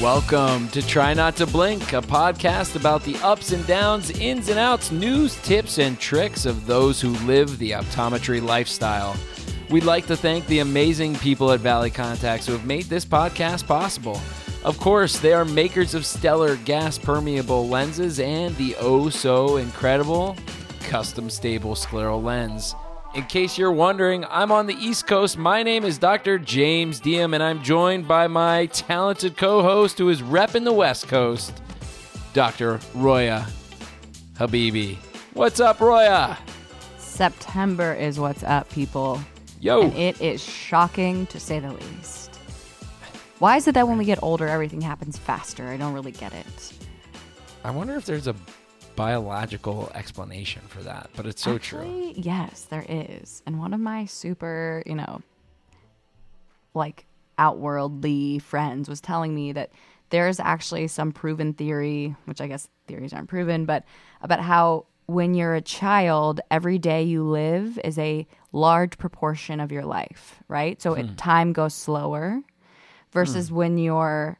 Welcome to Try Not to Blink, a podcast about the ups and downs, ins and outs, news, tips, and tricks of those who live the optometry lifestyle. We'd like to thank the amazing people at Valley Contax who have made this podcast possible. Of course, they are makers of stellar gas permeable lenses and the oh so incredible custom stable scleral lens. In case you're wondering, I'm on the East Coast. My name is Dr. James Diem, and I'm joined by my talented co host who is repping the West Coast, Dr. Roya Habibi. What's up, Roya? September is what's up, people. Yo. And it is shocking to say the least. Why is it that when we get older, everything happens faster? I don't really get it. I wonder if there's a biological explanation for that, but it's so true. Yes, there is. And one of my super, you know, like outworldly friends was telling me that there's actually some proven theory, which I guess theories aren't proven, but about how when you're a child, every day you live is a large proportion of your life, right? So it, hmm. time goes slower versus hmm. when you're,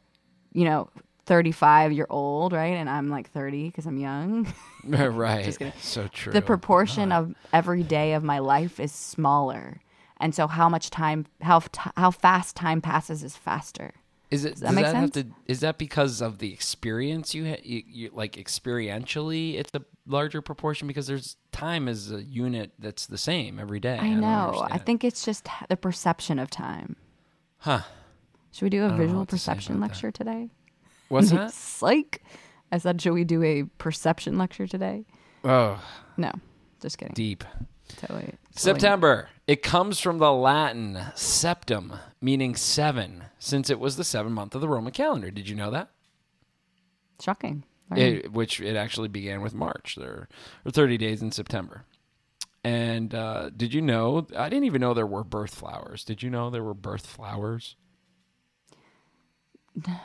you know, 35 year old, right? And I'm like 30 because I'm young. right. Just kidding. So true. the proportion of every day of my life is smaller and so how much time how t- how fast time passes is faster Is it? Does that that, make have sense? to? Is that because of the experience you, ha- you, you like experientially? It's a larger proportion because there's time as a unit that's the same every day. i don't know i think it's just the perception of time Huh? should we do a visual what to say perception about that. lecture today What's that? psych i said should we do a perception lecture today Oh, no just kidding deep. totally totally- September. It comes from the Latin septum, meaning seven, since it was the seventh month of the Roman calendar. Did you know that? shocking it, which it actually began with March. There are 30 days in September. And uh, did you know? I didn't even know there were birth flowers. Did you know there were birth flowers?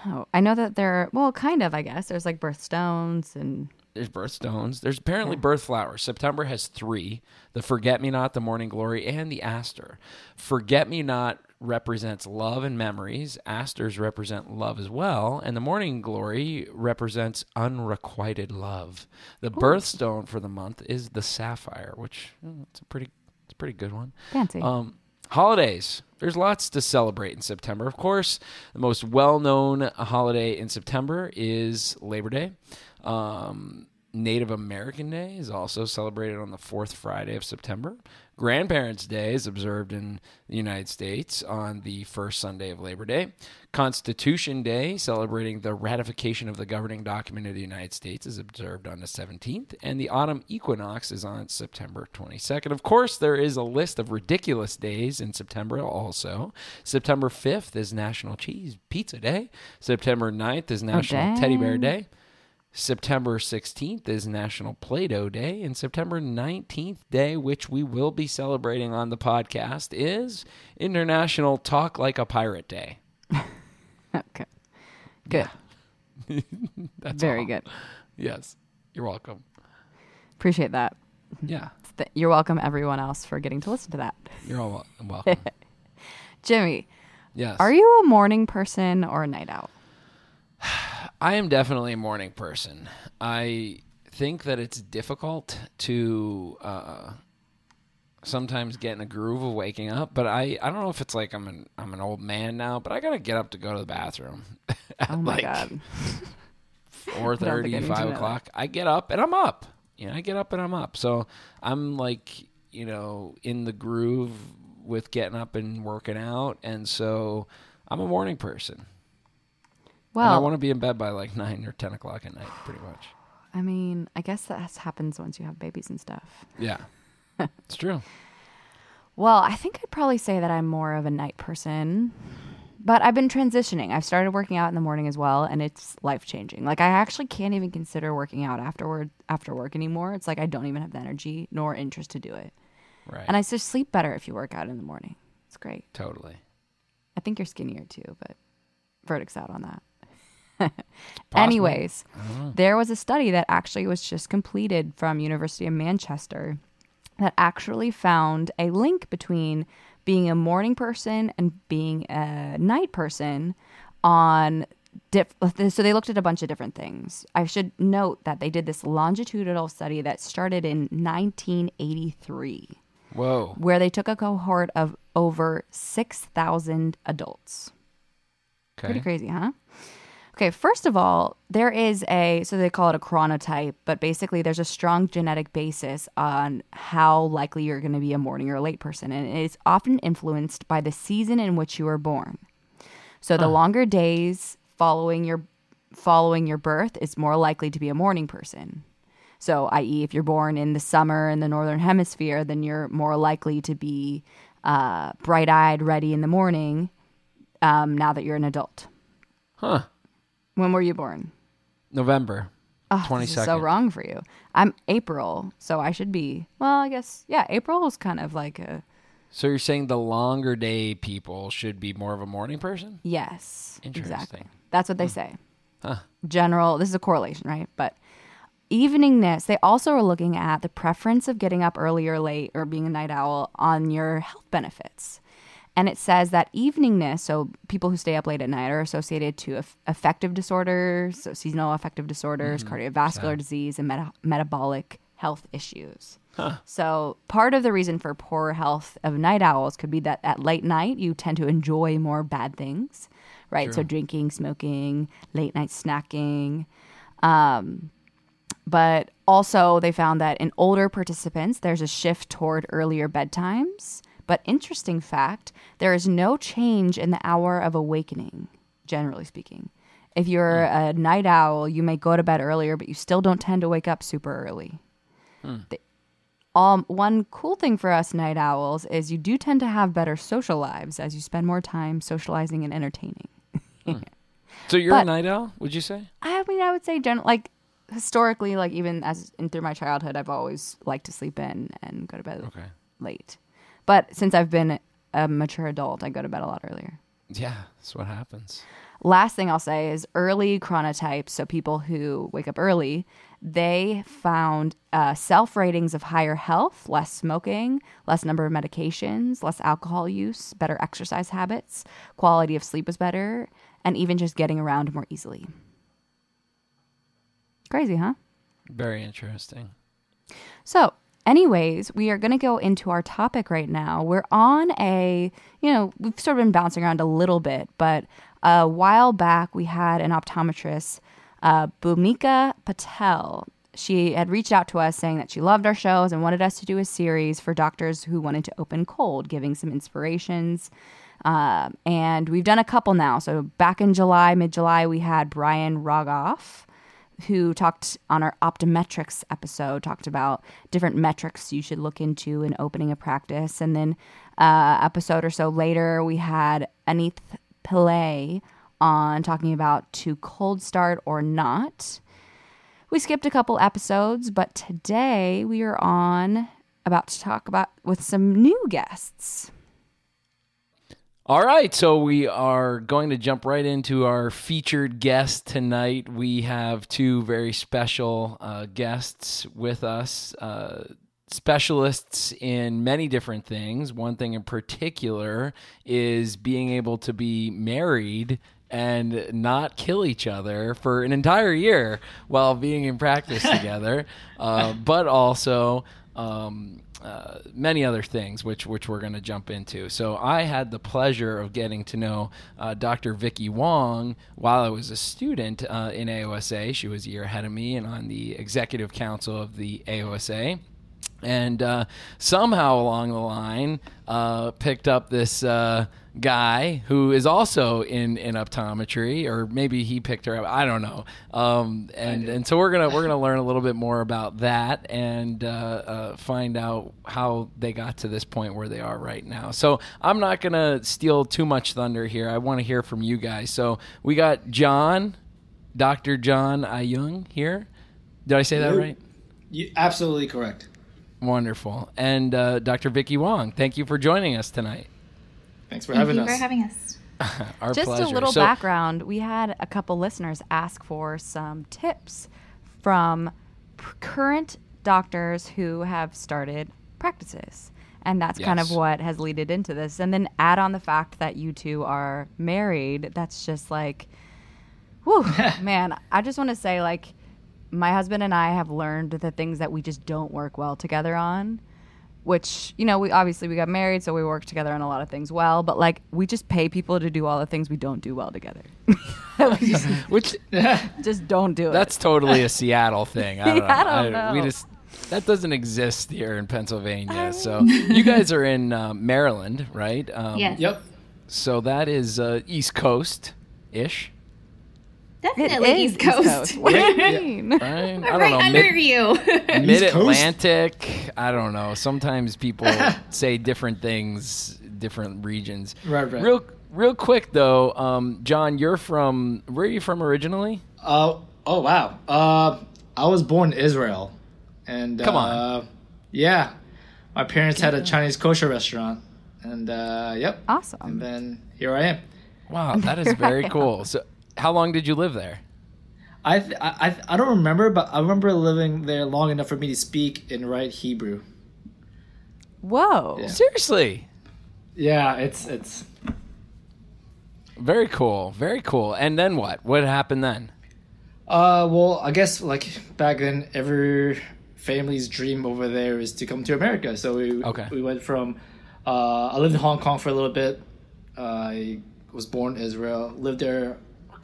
Oh, i know that there are well kind of i guess there's like birthstones and There's birthstones. There's apparently birth flowers. September has three the forget me not, the morning glory, and the aster. Forget me not represents love and memories. Asters represent love as well. And the morning glory represents unrequited love. The birthstone for the month is the sapphire, which mm, it's a pretty it's a pretty good one. fancy Um, holidays. There's lots to celebrate in September. Of course, the most well known holiday in September is Labor Day. Um, Native American Day is also celebrated on the fourth Friday of September. Grandparents' Day is observed in the United States on the first Sunday of Labor Day. Constitution Day, celebrating the ratification of the governing document of the United States, is observed on the 17th. And the autumn equinox is on September 22nd. Of course, there is a list of ridiculous days in September also. September 5th is National Cheese Pizza Day. September 9th is National oh, Teddy Bear. Day. September 16th is National Play Doh Day, and September 19th day, which we will be celebrating on the podcast, is International Talk Like a Pirate Day. okay good That's very all. good Yes, you're welcome. appreciate that Yeah, Th- you're welcome everyone else for getting to listen to that you're all welcome. jimmy Yes, Are you a morning person or a night owl? I am definitely a morning person. I think that it's difficult to uh, sometimes get in a groove of waking up, but I, I don't know if it's like I'm an I'm an old man now, but I gotta get up to go to the bathroom. at Oh my like god. four thirty, five o'clock. I get up and I'm up. You know, I get up and I'm up. So I'm like, you know, in the groove with getting up and working out, and so I'm a morning person. And I want to be in bed by like nine or ten o'clock at night, pretty much. I mean, I guess that happens once you have babies and stuff. Yeah, it's true. Well, I think I'd probably say that I'm more of a night person. But I've been transitioning. I've started working out in the morning as well, and it's life changing. Like I actually can't even consider working out afterward after work anymore. It's like I don't even have the energy nor interest to do it. Right. And I just sleep better if you work out in the morning. It's great. totally. I think you're skinnier too, but verdict's out on that. Anyways, mm-hmm. there was a study that actually was just completed from University of Manchester that actually found a link between being a morning person and being a night person on diff- so they looked at a bunch of different things. I should note that they did this longitudinal study that started in 1983, Whoa. where they took a cohort of over 6,000 adults. Okay. Pretty crazy, huh? Okay, first of all, there is a so they call it a chronotype, but basically there's a strong genetic basis on how likely you're going to be a morning or a late person, and it is often influenced by the season in which you were born. So the longer days following your following your birth is more likely to be a morning person. So, i.e., if you're born in the summer in the northern hemisphere, then you're more likely to be uh, bright-eyed, ready in the morning. Um, now that you're an adult. Huh. When were you born? November. Oh, Twenty this is so wrong for you. I'm April, so I should be. Well, I guess yeah. April is kind of like a So you're saying the longer day people should be more of a morning person? yes. Interesting. Exactly. That's what they hmm. say. Huh. General. This is a correlation, right? But eveningness. They also are looking at the preference of getting up early or late or being a night owl on your health benefits. And it says that eveningness, so people who stay up late at night, are associated to aff- affective disorders, so seasonal affective disorders, cardiovascular disease, and meta- metabolic health issues. So, part of the reason for poor health of night owls could be that at late night you tend to enjoy more bad things, right? So, drinking, smoking, late night snacking. Um, but also, they found that in older participants, there's a shift toward earlier bedtimes. But interesting fact, there is no change in the hour of awakening, generally speaking. If you're hmm. a night owl, you may go to bed earlier, but you still don't tend to wake up super early. Hmm. The- um, one cool thing for us night owls is you do tend to have better social lives as you spend more time socializing and entertaining. Hmm. So you're But- a night owl, would you say? I mean, I would say, gen- like historically, like even as in through my childhood, I've always liked to sleep in and go to bed Okay. late. But since I've been a mature adult, I go to bed a lot earlier. Yeah, that's what happens. Last thing I'll say is early chronotypes, so people who wake up early, they found uh, self ratings of higher health, less smoking, less number of medications, less alcohol use, better exercise habits, quality of sleep was better, and even just getting around more easily. Crazy, huh? Very interesting. So, anyways, we are going to go into our topic right now. We're on a, you know, we've sort of been bouncing around a little bit, but a while back we had an optometrist, uh, Bhumika Patel. She had reached out to us saying that she loved our shows and wanted us to do a series for doctors who wanted to open cold, giving some inspirations. Um, and we've done a couple now. So back in July, mid July, we had Brian Rogoff who talked on our optometrics episode talked about different metrics you should look into in opening a practice. And then uh episode or so later we had anith pillay on talking about to cold start or not. We skipped a couple episodes but today we are on about to talk about with some new guests All right, so we are going to jump right into our featured guest tonight. We have two very special uh, guests with us, uh, specialists in many different things. One thing in particular is being able to be married and not kill each other for an entire year while being in practice together, uh, but also. Um, uh, many other things, which which we're going to jump into. So I had the pleasure of getting to know uh, Dr. Vicky Wong while I was a student uh, in AOSA. She was a year ahead of me and on the executive council of the AOSA. And uh, somehow along the line, uh, picked up this guy who is also in, in optometry, or maybe he picked her up. I don't know. Um, and and so we're gonna we're gonna learn a little bit more about that and uh, uh, find out how they got to this point where they are right now. So I'm not gonna steal too much thunder here. I want to hear from you guys. So we got John, Dr. John Ayung here. Did I say that right? You, absolutely correct. Wonderful. And uh, Dr. Vicky Wong, thank you for joining us tonight. Thanks for Thank having you us. for having us. Our Just pleasure. a little So- background. We had a couple listeners ask for some tips from p- current doctors who have started practices. And that's kind of what has leaded into this. And then add on the fact that you two are married. That's just like Whew, man, I just want to say, like, my husband and I have learned the things that we just don't work well together on. Which you know, we obviously we got married, so we work together on a lot of things well. But like, we just pay people to do all the things we don't do well together. just, Which just don't do it. that's totally a Seattle thing. I don't know. I don't We know. just that doesn't exist here in Pennsylvania. So you guys are in uh, Maryland, right? Um, Yes. Yep. So that is uh, East Coast ish. It Definitely is East Coast. What do you Yeah. mean? Right? I don't right know. under Mid- you. Mid Atlantic. I don't know. Sometimes people say different things, different regions. Right, right. Real, real quick though, um, John, you're from. Where are you from originally? Uh, oh wow. Uh, I was born in Israel, and Come on. uh, yeah, my parents had a Chinese kosher restaurant, and uh, yep, and Awesome. then here I am. Wow, that is very cool. So, how long did you live there? I, th- I I- I don't remember, but I remember living there long enough for me to speak and write Hebrew. Whoa. Yeah. Seriously, Yeah, it's it's very cool, very cool. And then what? What happened then? Uh, well, I guess like back then, every family's dream over there is to come to America. So we Okay. we went from. Uh, I lived in Hong Kong for a little bit. I was born in Israel. Lived there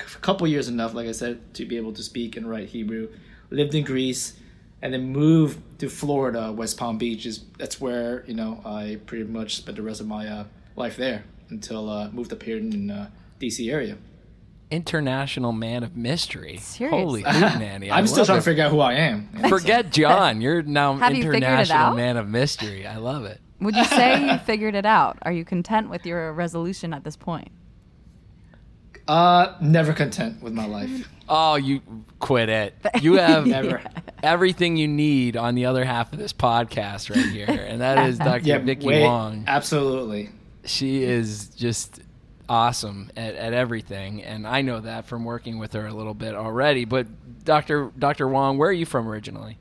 a couple years enough, like I said, to be able to speak and write Hebrew. Lived in Greece, and then moved to Florida, West Palm Beach. Is that's where you know I pretty much spent the rest of my uh, life there until uh, moved up here in uh, DC area. International man of mystery. Seriously. Holy hootenanny! I I'm still trying it. to figure out who I am. Forget John. You're now Have you figured it international out? man of mystery. I love it. Would you say you figured it out? Are you content with your resolution at this point? Uh, never content with my life. Oh, you quit it. You have Never. everything you need on the other half of this podcast right here, and that is Dr. Yeah, Vicky wait, Wong. Absolutely. She is just awesome at, at everything, and I know that from working with her a little bit already. But Dr. Dr. Wong, where are you from originally?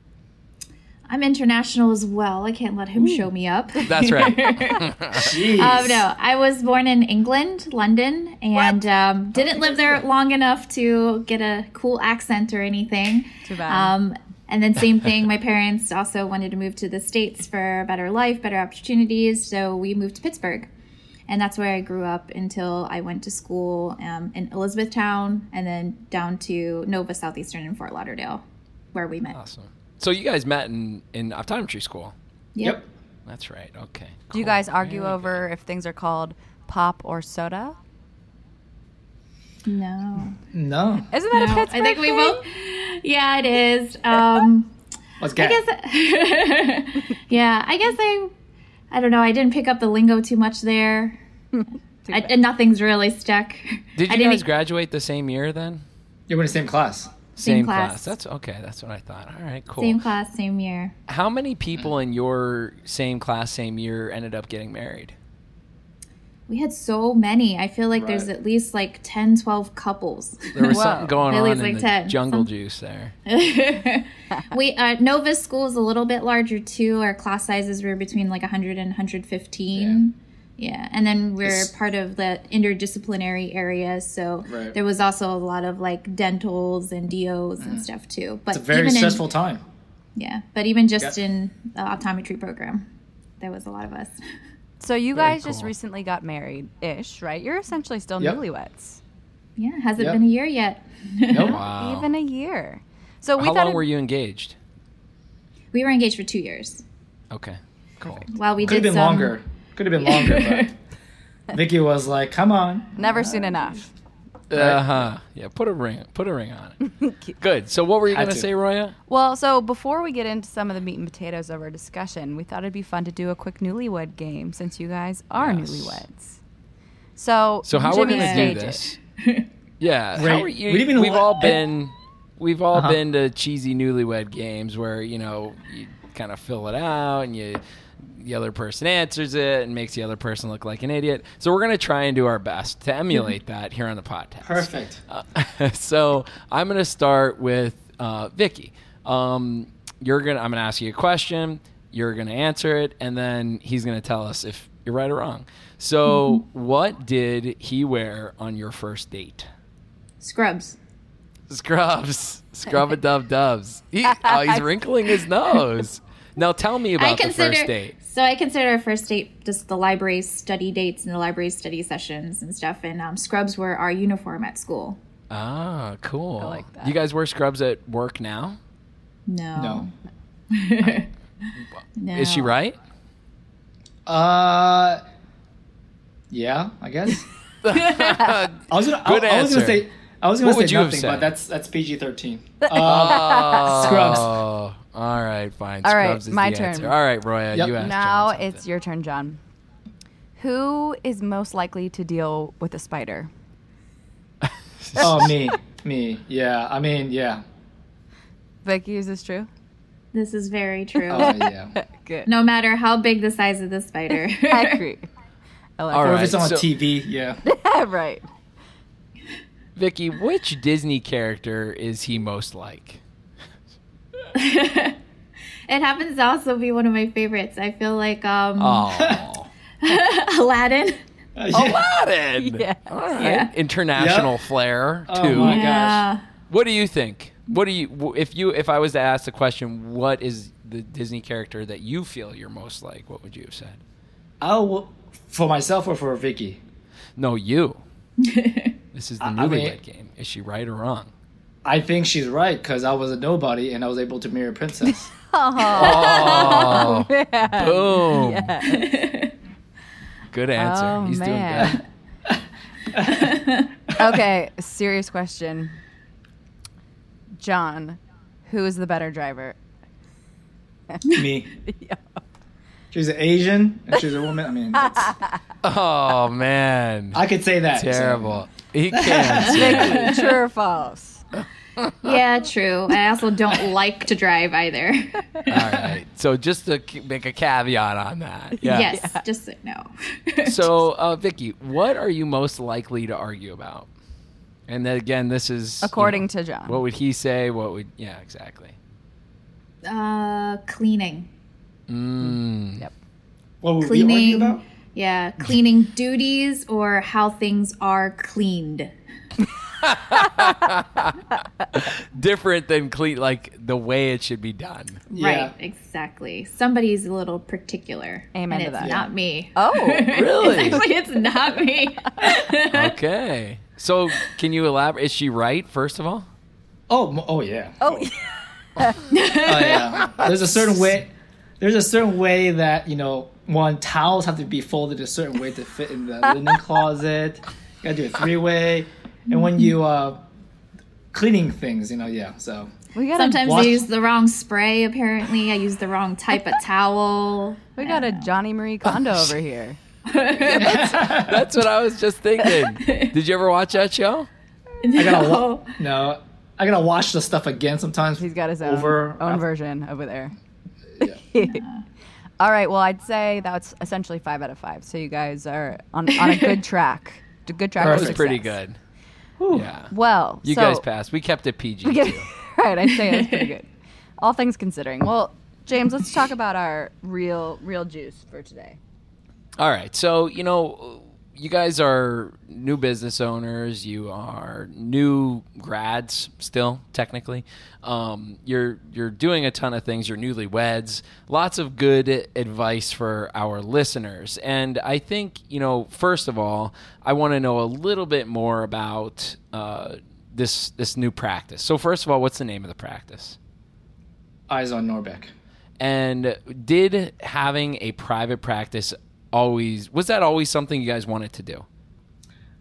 I'm international as well. I can't let him show me up. That's right. Jeez. Um, no, I was born in England, London, and um, didn't live there long enough to get a cool accent or anything. Too bad. Um, and then same thing. My parents also wanted to move to the states for a better life, better opportunities. So we moved to Pittsburgh, and that's where I grew up until I went to school um, in Elizabethtown, and then down to Nova Southeastern in Fort Lauderdale, where we met. awesome. So you guys met in, in optometry school. Yep. That's right. Okay. Do you cool. guys argue Very over if things are called pop or soda? No, No. Isn't that a No, Pittsburgh I think we thing? both. Yeah, it is. Um, Let's I get. guess. yeah, I guess I. I don't know. I didn't pick up the lingo too much there, Too I, and nothing's really stuck. Did I you didn't guys e- graduate the same year then? You were in the same class. Same class. That's okay. That's what I thought. All right, cool. Same class, same year. How many people in your same class, same year ended up getting married? We had so many. I feel like there's at least like 10, 12 couples. There was Whoa. something going At on least in like the 10. jungle Some- juice there. we uh, Nova school is a little bit larger too. Our class sizes were between like 100 and 115. Yeah, and then we're It's- part of the interdisciplinary area, so Right. there was also a lot of like dentals and DOs and mm. stuff too. But It's a very even in- stressful time. Yeah, but even just Yeah. in the optometry program, there was a lot of us. So you Very guys just recently got married ish, right? You're essentially still Yep. newlyweds. Yeah, hasn't Yep. been a year yet. Nope. Wow. Even a year. So we How thought long it'd- were you engaged? we were engaged for two years. Okay. Cool. While we Could have did been some, longer. Could have been longer, but Vicky was like, "Come on." never soon enough. Uh huh. Yeah. Put a ring. Put a ring on it. Good. So what were you gonna say, Roya? Well, so before we get into some of the meat and potatoes of our discussion, we thought it'd be fun to do a quick newlywed game since you guys are Yes. newlyweds. So, So how we're Jimmy gonna do this? Yeah. How Right. are you, We didn't even we've all been. We've all Uh-huh. been to cheesy newlywed games where you know you kind of fill it out and you. The other person answers it and makes the other person look like an idiot. So we're gonna try and do our best to emulate that here on the podcast. Perfect. Uh, so I'm going to start with uh, Vicky. Um, you're gonna. I'm going to ask you a question. You're going to answer it, and then he's going to tell us if you're right or wrong. So, what did he wear on your first date? Scrubs. Scrubs. Scrub a dub dubs. He, oh, he's wrinkling his nose. Now tell me about I the first date. so I consider a first date just the library study dates and the library study sessions and stuff. And um, scrubs were our uniform at school. Ah, cool. I like that. You guys wear scrubs at work now? No, No. no. Is she right? Uh, yeah, I guess. I was gonna, Good I, I was gonna say. I was gonna What would say you nothing, but that's that's PG thirteen. Oh, Scrubs. All right, fine. All right, Scrubs is my the turn. answer. All right, Roya, Yep. you asked now John it's your turn, John. Who is most likely to deal with a spider? oh, me, me. Yeah, I mean, yeah. Vicky, is this true? This is very true. Oh, yeah. Good. no matter how big the size of the spider. I agree. I like All Or if it's on so- TV, yeah. that. right. Vicky, which Disney character is he most like? it happens to also be one of my favorites. I feel like um, Oh, Aladdin. Uh, yeah. Aladdin. Yes. All right. Yeah. International Yep. flair Oh too. my Yeah. What do you think? What do you if you if I was to ask the question, what is the Disney character that you feel you're most like? What would you have said? I'll for myself or for Vicky. No, you. This is the I- I mean- game. Is she right or wrong? I think she's right because I was a nobody and I was able to marry a princess. Oh, Yeah. boom! Yeah. Good answer. Oh, He's man. doing good. okay, serious question. John, who is the better driver? Me. She's an Asian and she's a woman. I mean, that's, Oh man, I could say that. so- terrible. He can't. say true or false? Yeah, true. I also don't like to drive either. All right. So just to make a caveat on that. Yeah. Yes, just so- no. So, uh, Vicky, what are you most likely to argue about? And then again, this is you According know, to John. What would he say? What would? Yeah, exactly. uh, cleaning. Mm. Yep. What would we argue Cleaning. about? Yeah, cleaning duties or how things are cleaned. Different than clean, like the way it should be done. Yeah. Right, exactly. Somebody's a little particular. Amen and to it's that. not me. Oh, Really? Actually, it's not me. okay. So, can you elaborate? Is she right? First of all. Oh, oh yeah. oh, oh. oh yeah. There's a certain way. There's a certain way that you know. One towels have to be folded a certain way to fit in the linen closet. You gotta do a three way, and when you uh, cleaning things, you know, yeah. So we got Sometimes Wash- I use the wrong spray, apparently. I use the wrong type of towel. we got a Johnny Marie Kondo over here. That's what I was just thinking. Did you ever watch that show? I gotta wa- No. no. I gotta wash the stuff again sometimes. He's got his own over own version over there. Yeah. All right. Well, I'd say that's essentially five out of five. So you guys are on, on a good track. A good track. That was pretty good. Whew. Yeah. Well, You so, guys passed. We kept it PG get, too. right. I'd say that's pretty good. All things considering. Well, James, let's talk about our real real juice for today. All right. So, you know, you guys are new business owners. You are new grads still, technically. Um, you're you're doing a ton of things. You're newlyweds. Lots of good advice for our listeners. And I think, you know, first of all, I want to know a little bit more about uh, this this new practice. So, first of all, what's the name of the practice? Eyes on Norbeck. And did having a private practice always was that always something you guys wanted to do?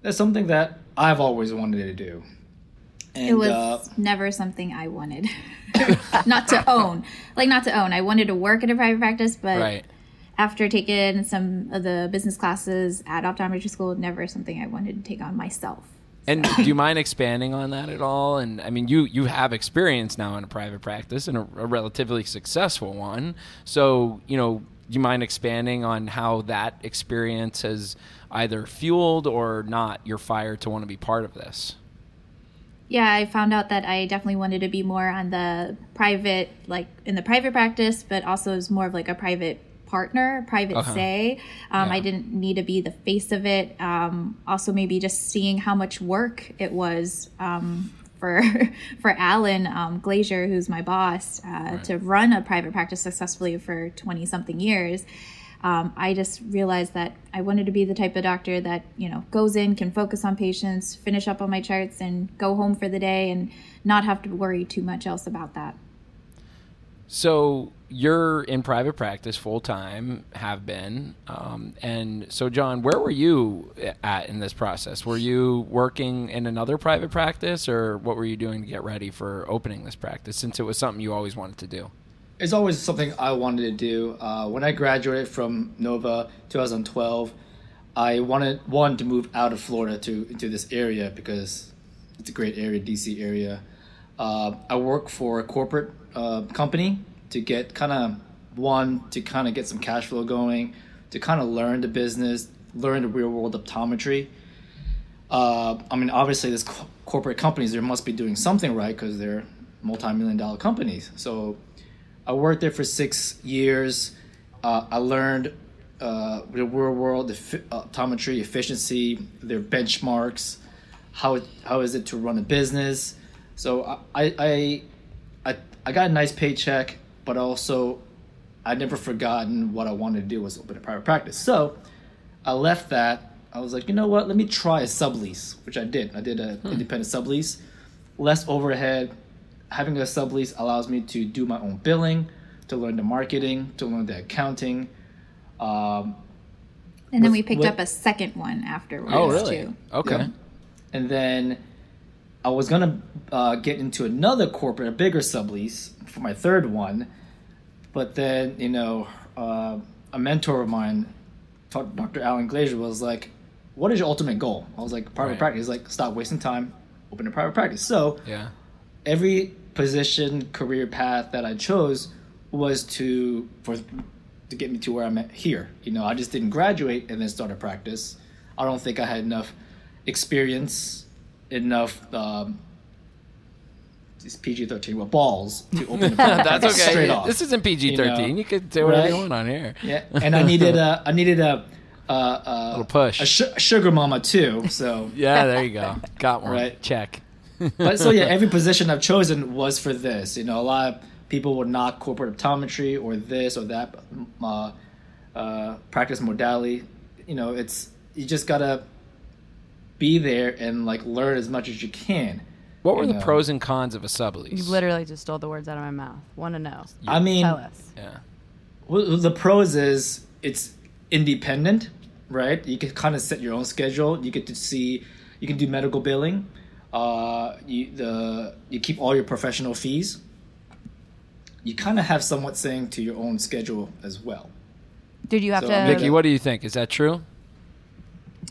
That's something that I've always wanted to do. And, It was uh, never something I wanted. not to own. Like, not to own. I wanted to work in a private practice, but Right. after taking some of the business classes at optometry school, never something I wanted to take on myself. And do you mind expanding on that at all? And I mean, you you have experience now in a private practice and a, a relatively successful one. So you know, do you mind expanding on how that experience has either fueled or not your fire to want to be part of this? yeah, I found out that I definitely wanted to be more on the private, like in the private practice, but also as more of like a private partner, private Uh-huh. say. Um, Yeah. I didn't need to be the face of it. Um, also, maybe just seeing how much work it was um, for for Alan um, Glazier, who's my boss, uh, to run a private practice successfully for twenty something years. Um, I just realized that I wanted to be the type of doctor that you know goes in, can focus on patients, finish up on my charts, and go home for the day, and not have to worry too much else about that. So you're in private practice full time, have been, um, and so John, where were you at in this process? Were you working in another private practice, or what were you doing to get ready for opening this practice? Since it was something you always wanted to do. It's always something I wanted to do. Uh, when I graduated from Nova 2012, I wanted one to move out of Florida to into this area because it's a great area, DC area. Uh, I work for a corporate uh, company to get kind of one to kind of get some cash flow going, to kind of learn the business, learn the real world optometry. Uh, I mean, obviously, this co- corporate companies there must be doing something right because they're multi-million dollar companies. So, I worked there for six years. Uh, I learned uh, the real world efi- optometry efficiency, their benchmarks, how how is it to run a business. So I I I, I got a nice paycheck, but also I'd never forgotten what I wanted to do was open a private practice. So I left that. I was like, you know what? Let me try a sublease, which I did. I did an independent sublease, less overhead. Having a sublease allows me to do my own billing, to learn the marketing, to learn the accounting. Um, And then With- we picked with- up a second one afterwards Oh, really? too. Okay. Yep. And then I was gonna uh, get into another corporate, a bigger sublease for my third one, but then you know uh, a mentor of mine, Dr. Alan Glazier, was like, "What is your ultimate goal?" I was like, "Private Right. practice." He's like, "Stop wasting time, open a private practice." So Yeah. every position career path that I chose was to for to get me to where I'm at here. You know, I just didn't graduate and then start a practice. I don't think I had enough experience, enough um, it's PG thirteen with balls to open a private That's okay. straight off. This isn't PG thirteen. You know, You, could say whatever you want on here. yeah, and I needed a I needed a a, a Little push. a su- sugar mama too. So Yeah, there you go. Got one. Right. Check. but so yeah, every position I've chosen was for this. You know, a lot of people would knock corporate optometry or this or that uh, uh, practice modality. You know, it's you just gotta be there and like learn as much as you can. What were You the know. pros and cons of a sublease? You literally just stole the words out of my mouth. Want to know? I mean, Tell us. Yeah. well, the pros is it's independent, right? You can kind of set your own schedule. You get to see, you can do medical billing. Uh, you the you keep all your professional fees. You kind of have somewhat saying to your own schedule as well. Did you have So, to? Vicky, Vicky, what do you think? Is that true?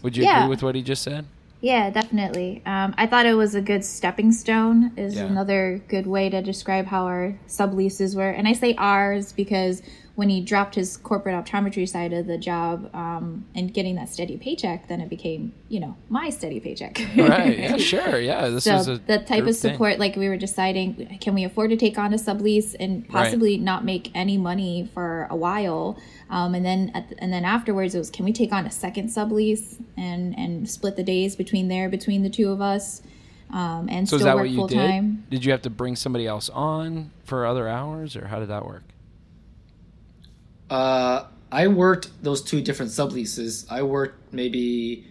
Would you Yeah. agree with what he just said? Yeah, definitely. Um, I thought it was a good stepping stone. Is Yeah. another good way to describe how our subleases were, and I say ours because when he dropped his corporate optometry side of the job um, and getting that steady paycheck, then it became you know my steady paycheck. Right. Yeah, sure. Yeah. This So is the type of thing. support, like we were deciding, can we afford to take on a sublease and possibly not make any money for a while, um, and then at the, and then afterwards it was, can we take on a second sublease and and split the days between there between the two of us, um, and So still is that work what you full did? time. Did you have to bring somebody else on for other hours, or how did that work? Uh, I worked those two different subleases. I worked maybe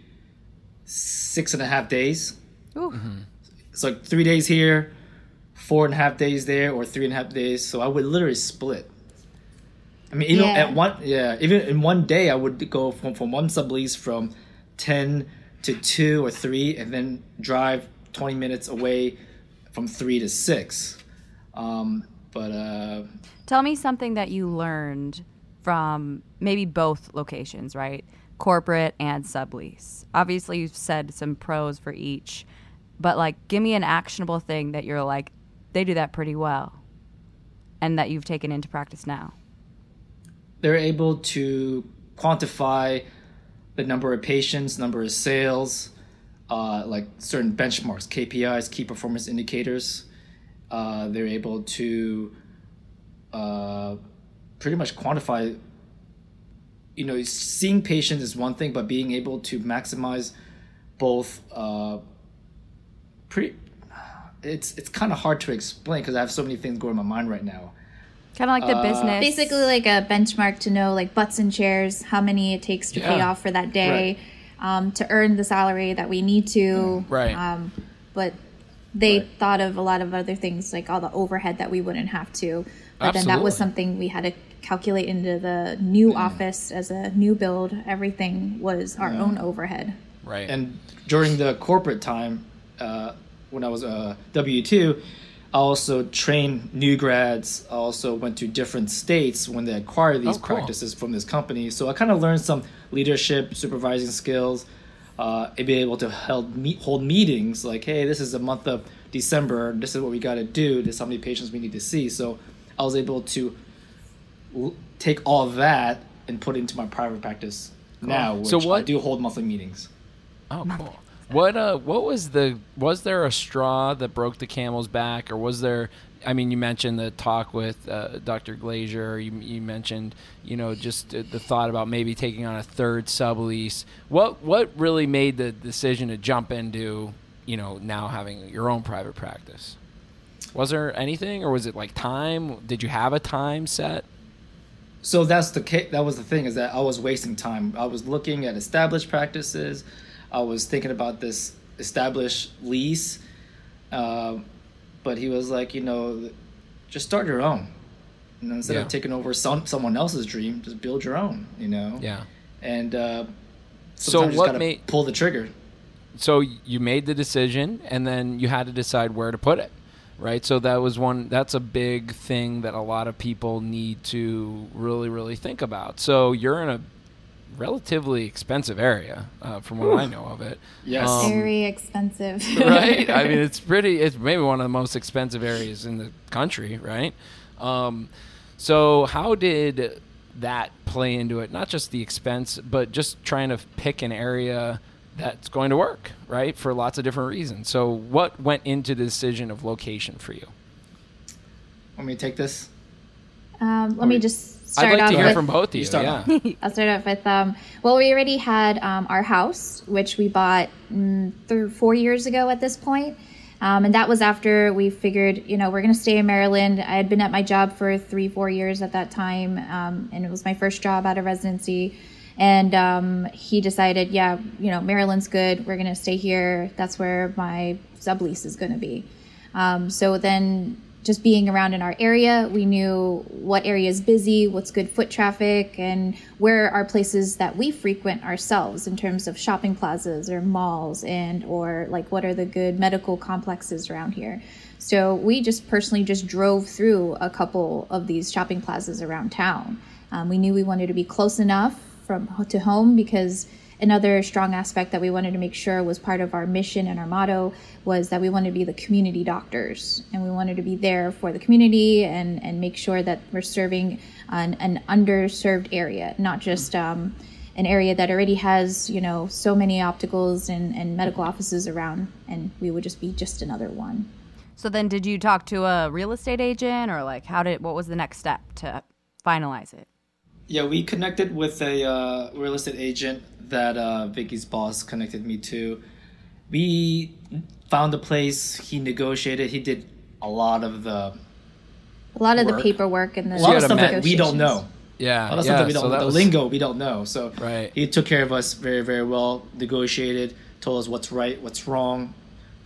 six and a half days. Ooh. It's like three days here, four and a half days there, or three and a half days. So I would literally split. I mean, even Yeah. at one, yeah, even in one day, I would go from, from one sublease from ten to two or three, and then drive twenty minutes away from three to six. Um, but uh, Tell me something that you learned from maybe both locations, right? Corporate and sublease. Obviously, you've said some pros for each, but like, give me an actionable thing that you're like, they do that pretty well, and that you've taken into practice now. they're able to quantify the number of patients, number of sales, uh, like certain benchmarks, KPIs, key performance indicators. Uh, they're able to uh, pretty much quantify. You know, seeing patients is one thing, but being able to maximize both uh, pretty it's it's kind of hard to explain because I have so many things going in my mind right now. Kind of like the business. Basically, like a benchmark to know like butts and chairs, how many it takes to pay off for that day, um, to earn the salary that we need to. Right. Um, but they Right. thought of a lot of other things like all the overhead that we wouldn't have to. But then that was something we had to calculate into the new office as a new build. Everything was our own overhead. Right. And during the corporate time, uh, when I was uh, W two, I also trained new grads. I also went to different states when they acquired these Oh, cool. practices from this company. So I kind of learned some leadership, supervising skills, uh, and be able to hold, meet, hold meetings like, hey, this is the month of December. This is what we got to do. This is how many patients we need to see. So I was able to l- take all that and put it into my private practice now, which So what- I do hold monthly meetings. Oh, cool. What uh, what was the was there a straw that broke the camel's back, or was there? I mean, you mentioned the talk with uh, Dr. Glazier. You, you mentioned, you know, just the thought about maybe taking on a third sublease. What what really made the decision to jump into, you know, now having your own private practice? Was there anything, or was it like time? Did you have a time set? So that's the that was the thing is that I was wasting time. I was looking at established practices. I was thinking about this established lease, um, but he was like, you know, just start your own. You know, instead Yeah. of taking over some someone else's dream, just build your own. You know. Yeah. And uh, So sometimes you just what made- pull the trigger? so you made the decision and then you had to decide where to put it right? So that was one that's a big thing that a lot of people need to really really think about. So you're in a relatively expensive area uh, from what i know of it. Yes. Um, Very expensive. right? I mean it's pretty it's maybe one of the most expensive areas in the country right? Um, so how did that play into it? Not just the expense but just trying to pick an area that's going to work right for lots of different reasons so what went into the decision of location for you Want me to take this? Um, let me just start I'd like off to hear with, from both of you. you start yeah. I'll start off with um, well, we already had um, our house, which we bought mm, th- four years ago at this point. Um, and that was after we figured, you know, we're going to stay in Maryland. I had been at my job for three, four years at that time, um, and it was my first job out of residency. And um, he decided, yeah, you know, Maryland's good. We're going to stay here. That's where my sublease is going to be. Um, so then, just being around in our area, we knew what area is busy, what's good foot traffic, and where are places that we frequent ourselves in terms of shopping plazas or malls, and or like what are the good medical complexes around here. So we just personally just drove through a couple of these shopping plazas around town. Um, we knew we wanted to be close enough from to home because another strong aspect that we wanted to make sure was part of our mission and our motto was that we wanted to be the community doctors and we wanted to be there for the community and, and make sure that we're serving an, an underserved area not just um, an area that already has you know so many opticals and, and medical offices around and we would just be just another one So then, did you talk to a real estate agent, or like, how did? What was the next step to finalize it? Yeah, we connected with a uh, real estate agent that uh, Vicky's boss connected me to. We found a place. He negotiated. He did a lot of the a lot of the paperwork and the a lot of stuff that we don't know. yeah A lot of yeah stuff that we so don't that the was- lingo we don't know. So Right. he took care of us very very well. Negotiated, told us what's right, what's wrong,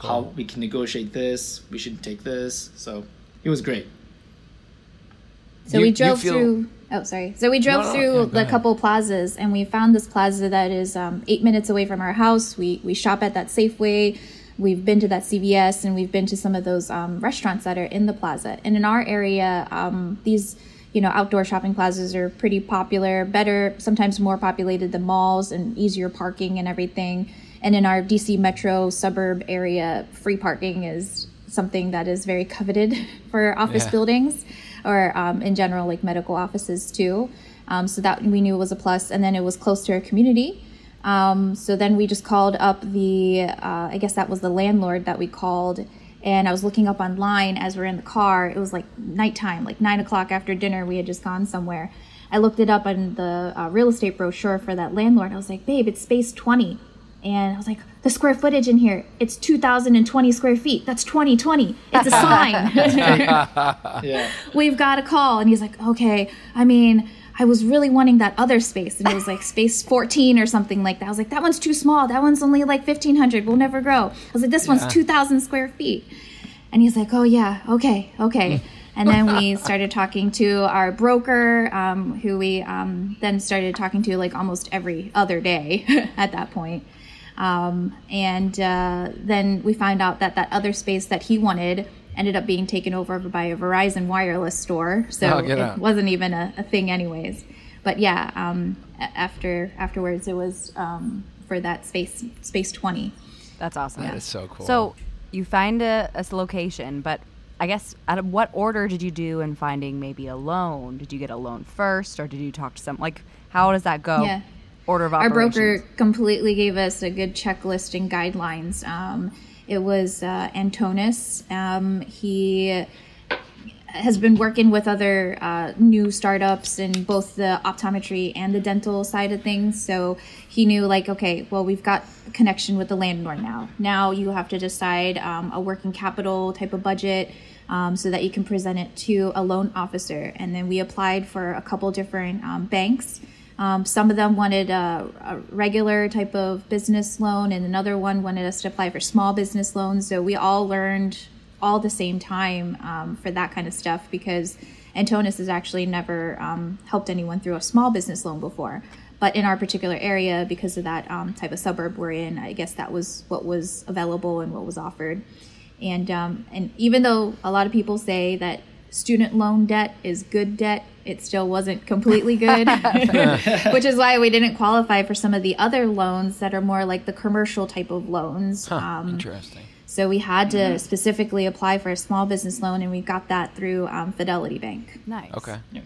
how we can negotiate this. We should take this. So he was great. So You- we drove feel- through. Oh, sorry. So we drove No, no, through yeah, the couple plazas, and we found this plaza that is um, eight minutes away from our house. We we shop at that Safeway. We've been to that CVS, and we've been to some of those um, restaurants that are in the plaza. And in our area, um, these you know outdoor shopping plazas are pretty popular. Better, sometimes more populated than malls, and easier parking and everything. And in our DC metro suburb area, free parking is something that is very coveted for office Yeah. buildings or um, in general like medical offices too. Um, so that we knew was a plus and then it was close to our community. Um, so then we just called up the uh, i guess that was the landlord that we called and i was looking up online as we're in the car. It was like nighttime like nine o'clock after dinner. We had just gone somewhere. I looked it up on the uh, real estate brochure for that landlord. I was like babe it's space 20 And I was like, the square footage in here, it's 2,020 square feet. That's 2020. It's a sign. Yeah. We've got a call. And he's like, okay, I mean, I was really wanting that other space. And it was like space 14 or something like that. I was like, that one's too small. That one's only like 1,500. We'll never grow. I was like, this one's 2,000 square feet. And he's like, oh, yeah, okay, okay. And then we started talking to our broker, um, who we um, then started talking to like almost every other day at that point. Um, and uh, then we find out that that other space that he wanted ended up being taken over by a Verizon wireless store. So Oh, it out. wasn't even a, a thing, anyways. But yeah, um, after afterwards, it was um, for that space space twenty. That's awesome. That is so cool. So you find a, a location, but I guess out of what order did you do in finding maybe a loan? Did you get a loan first, or did you talk to some like how does that go? Yeah. Order of Our broker completely gave us a good checklist and guidelines. Um, it was uh, Antonis. Um, he has been working with other uh, new startups in both the optometry and the dental side of things. So he knew, like, okay, well, we've got connection with the landlord now. Now you have to decide um, a working capital type of budget um, so that you can present it to a loan officer. And then we applied for a couple different um, banks. Um, some of them wanted a, a regular type of business loan, and another one wanted us to apply for small business loans. So we all learned all the same time um, for that kind of stuff because Antonis has actually never um, helped anyone through a small business loan before. But in our particular area, because of that um, type of suburb we're in, I guess that was what was available and what was offered. And um, and even though a lot of people say that student loan debt is good debt, it still wasn't completely good, which is why we didn't qualify for some of the other loans that are more like the commercial type of loans. Huh, Um, interesting. so we had to specifically apply for a small business loan, and we got that through um, Fidelity Bank. Nice. Okay. Yeah.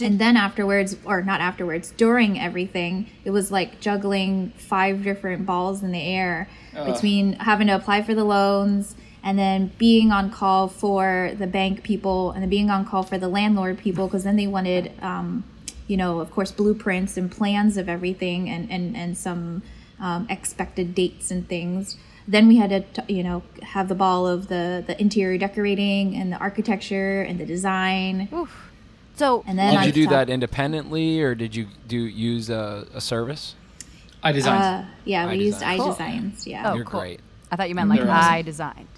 and then afterwards, or not afterwards, during everything, it was like juggling five different balls in the air between having to apply for the loans and then being on call for the bank people and then being on call for the landlord people because then they wanted, um, you know, of course, blueprints and plans of everything and and and some um, expected dates and things. Then we had to, you know, have the ball of the the interior decorating and the architecture and the design. So And then Did I you do thought- that independently, or did you do use a, a service? I designed. Uh, yeah, we used iDesign. Cool. iDesigns. Yeah. oh, You're cool. great. I thought you meant like They're. I designed it.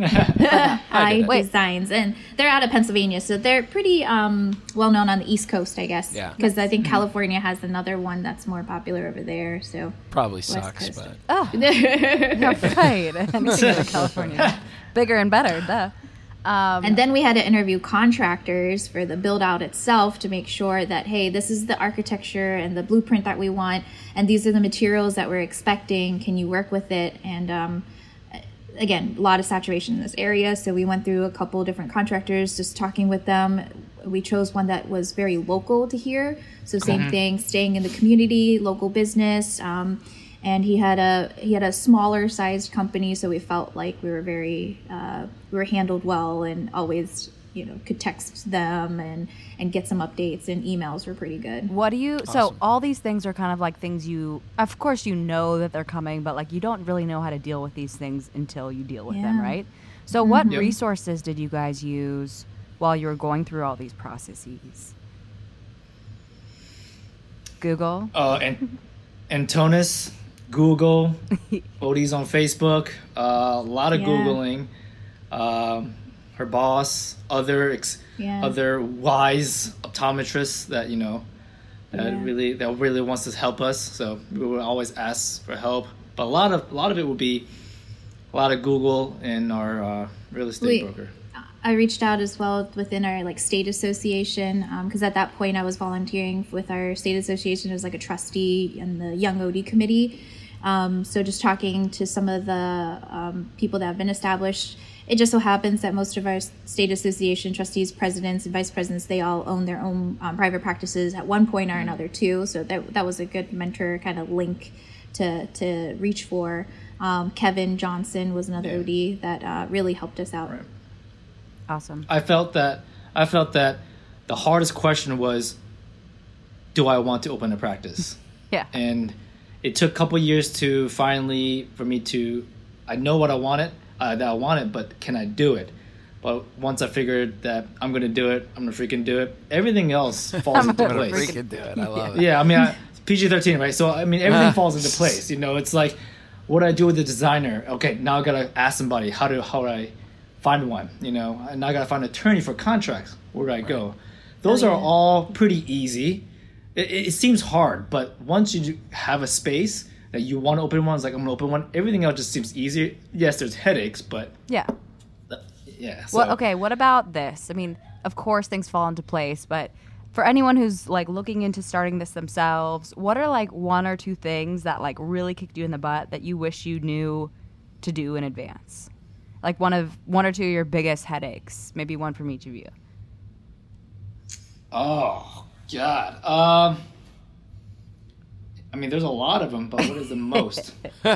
I Wait. Designs, and they're out of Pennsylvania, so they're pretty um, well known on the East Coast, I guess. Yeah. Because I think California has another one that's more popular over there. So Probably sucks, Coast. but Oh, yeah, right. Anything out California, bigger and better. Duh. Um, And then we had to interview contractors for the build out itself to make sure that, hey, this is the architecture and the blueprint that we want, and these are the materials that we're expecting. Can you work with it? And um, again, a lot of saturation in this area. So we went through a couple different contractors, just talking with them. We chose one that was very local to here. So same thing, staying in the community, local business. Um, and he had a he had a smaller sized company, so we felt like we were very uh, we were handled well, and always you know could text them and and get some updates, and emails were pretty good. What do you? So all these things are kind of like things you. Of course, you know that they're coming, but like you don't really know how to deal with these things until you deal with them, right? So, what Yep. resources did you guys use while you were going through all these processes? Google. uh, and Antonis, Google, Odie's on Facebook, uh, a lot of Yeah. googling. Um, her boss, other ex- Yeah. other wise optometrists that you know that Yeah. really that really wants to help us. So we will always ask for help. But a lot of a lot of it would be a lot of Google and our uh, real estate We- broker. I reached out as well within our like state association because at that point I was volunteering with our state association as like a trustee in the Young OD committee. Um, so just talking to some of the um, people that have been established. It just so happens that most of our state association trustees, presidents, and vice presidents, they all own their own um, private practices at one point or another too. So that that was a good mentor kind of link to to reach for. Um, Kevin Johnson was another Yeah. OD that uh, really helped us out. Right. Awesome. I felt that I felt that the hardest question was, do I want to open a practice? Yeah. And it took a couple years to finally for me to I know what I wanted uh, that I want it, but can I do it? But once I figured that I'm gonna do it, I'm gonna freaking do it. Everything else falls into gonna place. Freaking do it. I love it. Yeah, I mean, I, PG-13, right? So I mean, everything falls into place. You know, it's like, what do I do with the designer? Okay, now I gotta ask somebody how do how do I find one? You know, and now I gotta find an attorney for contracts. Where do I go? Those Oh, are all pretty easy. It, it seems hard, but once you have a space that you want to open one, it's like I'm gonna open one. Everything else just seems easier. Yes, there's headaches, but Yeah. yeah. So. Well, okay. What about this? I mean, of course, things fall into place, but for anyone who's like looking into starting this themselves, what are like one or two things that like really kicked you in the butt that you wish you knew to do in advance? Like one of one or two of your biggest headaches, maybe one from each of you. Oh God. Um. I mean, there's a lot of them, but what is the most?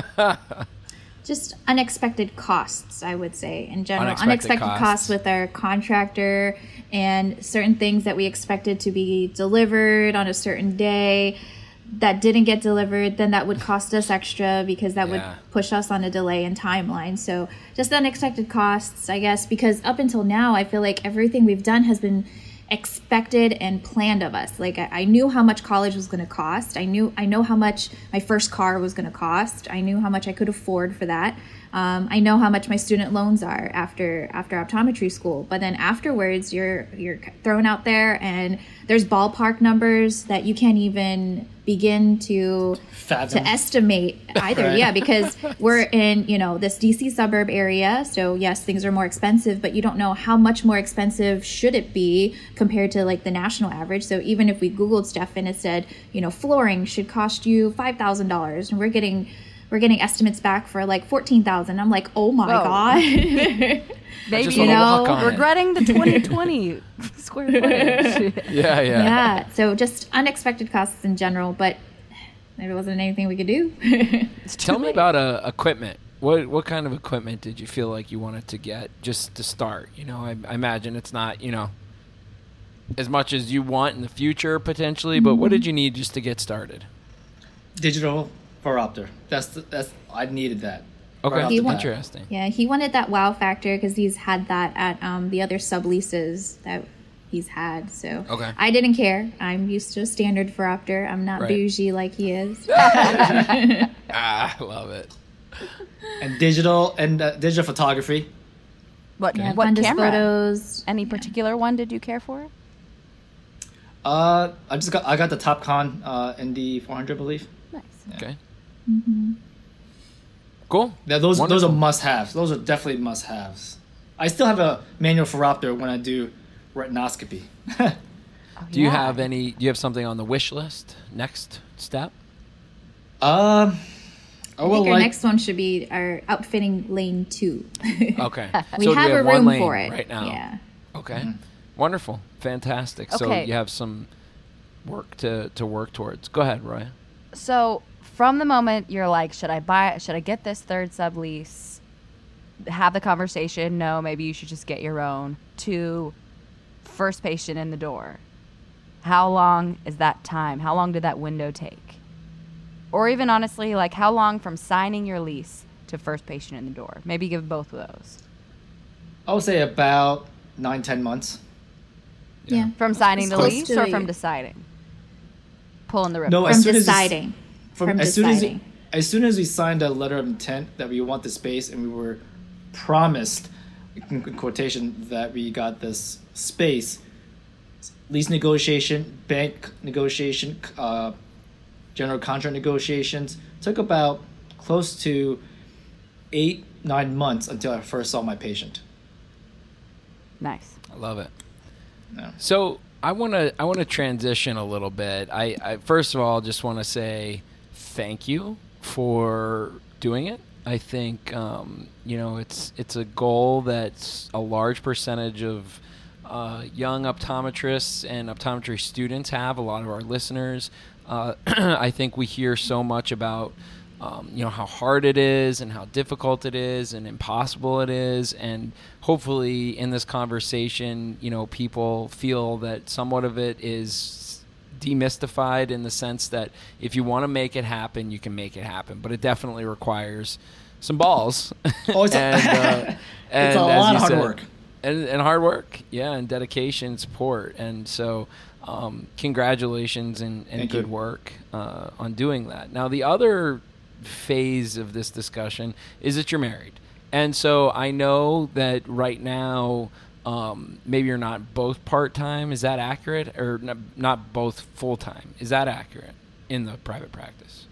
just unexpected costs i would say in general Unexpected unexpected, costs. costs. with our contractor and certain things that we expected to be delivered on a certain day that didn't get delivered then that would cost us extra because that Yeah. would push us on a delay in timeline so just unexpected costs i guess because up until now i feel like everything we've done has been expected and planned of us. Like i, I knew how much college was going to cost. I knew i know how much my first car was going to cost. I knew how much i could afford for that um, i know how much my student loans are after after optometry school but then afterwards you're you're thrown out there and there's ballpark numbers that you can't even begin to Fathom. to estimate either Right. yeah because we're in you know this dc suburb area so yes things are more expensive but you don't know how much more expensive should it be compared to like the national average so even if we googled stuff and it said you know flooring should cost you $5000 and we're getting we're getting estimates back for like 14000 i'm like oh my Whoa. god Maybe just you know, walk it. regretting the 2020 square footage. Yeah, yeah. yeah so just unexpected costs in general but there wasn't anything we could do Tell me about uh, equipment. What what kind of equipment did you feel like you wanted to get just to start? You know, I, I imagine it's not you know as much as you want in the future potentially, but what did you need just to get started? Digital phoropter. That's the, that's I needed that. Okay, Right He the wa- interesting. Yeah, he wanted that wow factor because he's had that at um, the other subleases that he's had. So Okay. I didn't care. I'm used to a standard phoropter. I'm not Right. bougie like he is. Ah, I love it. and digital and uh, digital photography. What Yeah, what camera? photos. Any particular one did you care for? Uh, I just got I got the Topcon uh, ND 400, I believe. Nice. Okay. Cool. Yeah, those those are must haves. Those are definitely must haves. I still have a manual for phoropter when I do retinoscopy. Oh, Do you yeah. have any? Do you have something on the wish list? Next step. um, I I think our like next one should be our outfitting lane two. Okay. we So do have a room lane for it right now. Yeah. Okay. Wonderful. Fantastic. Okay. So you have some work to, to work towards. Go ahead, Roy. So from the moment you're like, should I buy? Should I get this third sublease? Have the conversation. No, maybe you should just get your own. To first patient in the door. How long is that time? How long did that window take? Or even honestly, like how long from signing your lease to first patient in the door? Maybe give both of those. I would say about nine ten months. Yeah. From signing It's the lease or from deciding? Pulling the ripcord. No, From as soon as deciding. From, From as soon as deciding. as soon as we signed a letter of intent that we want the space and we were promised in in quotation that we got this space lease negotiation bank negotiation uh, general contract negotiations took about close to eight nine months until i first saw my patient Nice. I love it. No. So I want to I want to transition a little bit. I, I first of all just want to say thank you for doing it. I think um, you know it's it's a goal that's a large percentage of uh, young optometrists and optometry students have. A lot of our listeners. Uh, I think we hear so much about um, you know how hard it is and how difficult it is and impossible it is and hopefully in this conversation you know people feel that somewhat of it is demystified in the sense that if you want to make it happen, you can make it happen. But it definitely requires some balls. Oh, it's a- and, uh, and It's a lot of hard said- work. And, and hard work, yeah, and dedication, and support, and so um, congratulations and, and good you. work uh, on doing that. Now, the other phase of this discussion is that you're married, and so I know that right now um, maybe you're not both part time. Is that accurate, or not, not both full time? Is that accurate in the private practice?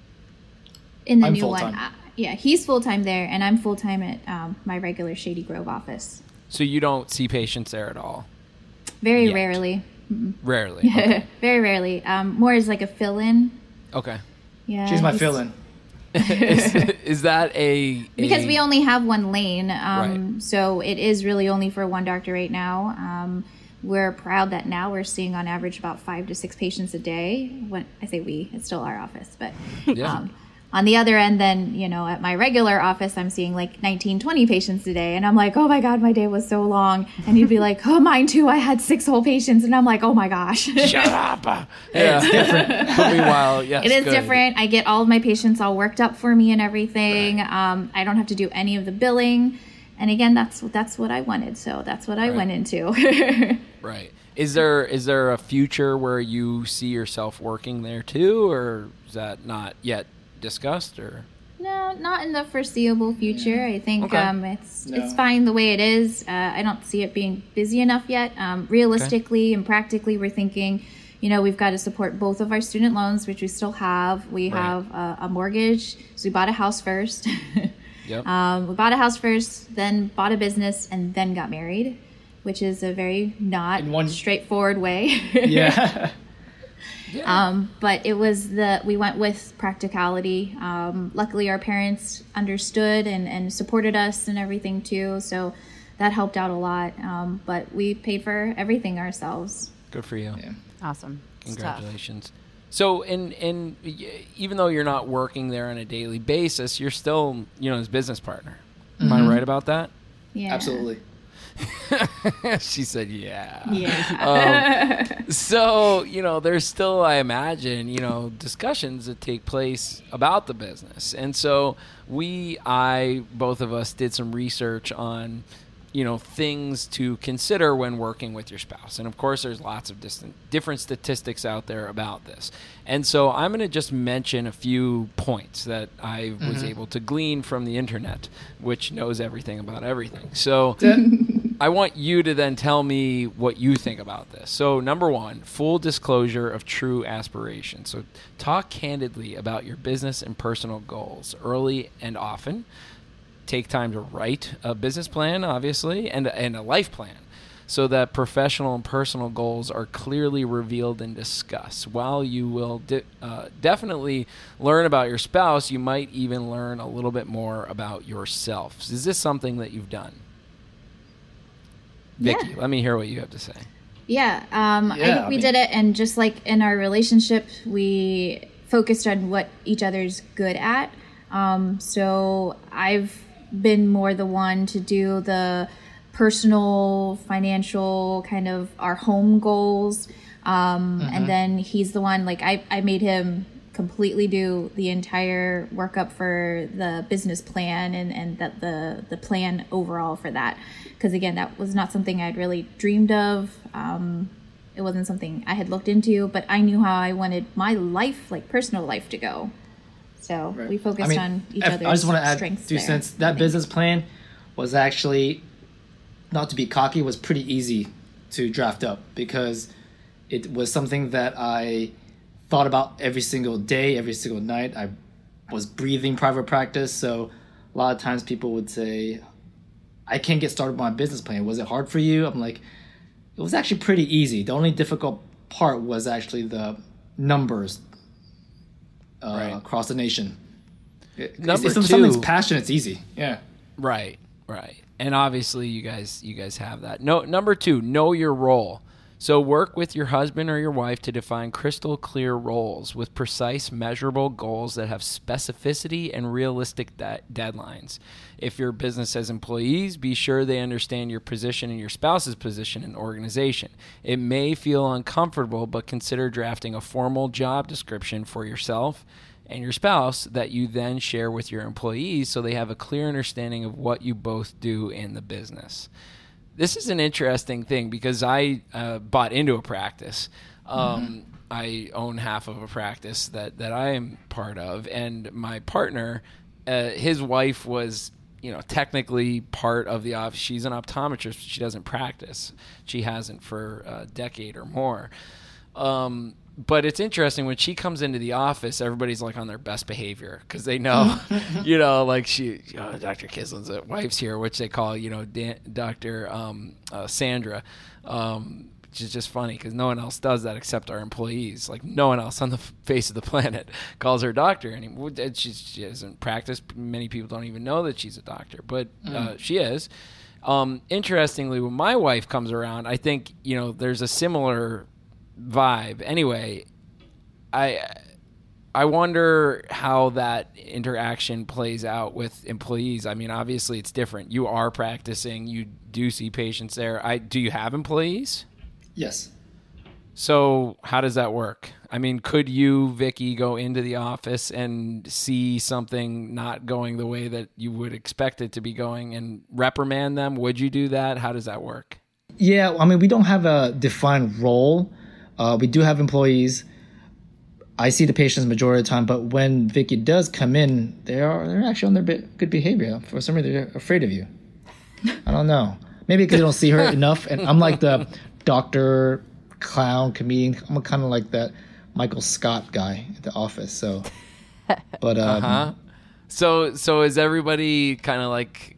In the I'm new one, full-time. uh, yeah, he's full time there, and I'm full time at um, my regular Shady Grove office. So you don't see patients there at all? Very Yet. rarely, Rarely. Okay. very rarely. Um, more as like a fill in. okay. Yeah, She's my fill-in. Is, is that a, because we only have one lane um, Right. so it is really only for one doctor right now um, we're proud that now we're seeing on average about five to six patients a day when i say we it's still our office but Yeah. um, on the other end then you know at my regular office i'm seeing like 19 20 patients a day and i'm like oh my god my day was so long and you'd be like oh mine too i had six whole patients and i'm like oh my gosh Shut up. Yeah. It's different. But meanwhile, yes, It is good. different. I get all of my patients all worked up for me and everything. Um, I don't have to do any of the billing. And again, that's that's what I wanted. So that's what I Right. went into. Right. Is there is there a future where you see yourself working there too, or is that not yet discussed? Or no, not in the foreseeable future. I think Okay. um, it's No. it's fine the way it is. Uh, I don't see it being busy enough yet. Um, realistically and practically, we're thinking. You know, we've got to support both of our student loans, which we still have. We Right. have a, a mortgage, so we bought a house first. yep. Um, we bought a house first, then bought a business, and then got married, which is a very not In one- straightforward way. Yeah. um, but it was the we went with practicality. Um, luckily, our parents understood and, and supported us and everything too, so that helped out a lot. Um, but we paid for everything ourselves. Good for you. Yeah. Awesome. Congratulations. So, in in even though you're not working there on a daily basis, you're still you know his business partner. Am I right about that? Yeah, Absolutely. she said, "Yeah." Yeah. Um, so you know there's still i imagine you know discussions that take place about the business. And so we i both of us did some research on you know things to consider when working with your spouse. And of course there's lots of distant, different statistics out there about this. And so i'm going to just mention a few points that i was able to glean from the internet which knows everything about everything. So I want you to then tell me what you think about this. So, number one, full disclosure of true aspiration. So, talk candidly about your business and personal goals early and often. Take time to write a business plan, obviously, and, and a life plan so that professional and personal goals are clearly revealed and discussed. While you will de- uh, definitely learn about your spouse, you might even learn a little bit more about yourself. Is this something that you've done? Vicky, Yeah. let me hear what you have to say. Yeah, um, I Yeah, think I we mean- did it, and just like in our relationship, we focused on what each other's good at. Um, so I've been more the one to do the personal, financial, kind of our home goals, um, and then he's the one like I, I made him completely do the entire workup for the business plan and and that the the plan overall for that because again that was not something I'd really dreamed of um, it wasn't something I had looked into but I knew how I wanted my life like personal life to go so Right. we focused I mean, on each other's I just want to add two there, cents. That business plan was actually, not to be cocky, was pretty easy to draft up because it was something that I thought about every single day, every single night. I was breathing private practice, so a lot of times people would say, "I can't get started with my business plan. Was it hard for you?" I'm like, it was actually pretty easy. The only difficult part was actually the numbers uh, Right. across the nation. It- Number if something's two- passion, it's easy. Yeah. Right, right. And obviously you guys you guys have that. No number 2, know your role. So work with your husband or your wife to define crystal clear roles with precise, measurable goals that have specificity and realistic de- deadlines. If your business has employees, be sure they understand your position and your spouse's position in the organization. It may feel uncomfortable, but consider drafting a formal job description for yourself and your spouse that you then share with your employees so they have a clear understanding of what you both do in the business this is an interesting thing because I uh, bought into a practice. Um, mm-hmm. I own half of a practice that, that I am part of, and my partner, uh, his wife was, you know, technically part of the office. She's an optometrist, but she doesn't practice. She hasn't for a decade or more. Um, but it's interesting when she comes into the office, everybody's like on their best behavior because they know, you know, like she, oh, Dr. Kislin's wife's here, which they call, you know, Dan, Dr. Um, uh, Sandra, um, which is just funny because no one else does that except our employees. Like no one else on the face of the planet calls her doctor anymore. She, she doesn't practice. Many people don't even know that she's a doctor, but uh, mm. she is. Um, interestingly, when my wife comes around, I think you know there's a similar vibe. Anyway, I I wonder how that interaction plays out with employees. I mean, obviously it's different. You are practicing, you do see patients there. I do you have employees? Yes. So, how does that work? I mean, could you, Vicky, go into the office and see something not going the way that you would expect it to be going and reprimand them? Would you do that? How does that work? Yeah, I mean, we don't have a defined role uh, we do have employees. I see the patients majority of the time, but when Vicky does come in, they are they're actually on their be- good behavior. For some reason, they're afraid of you. I don't know. Maybe because they don't see her enough, and I'm like the doctor, clown, comedian. I'm kind of like that Michael Scott guy at the office. So, but um, uh-huh. So so is everybody kind of like,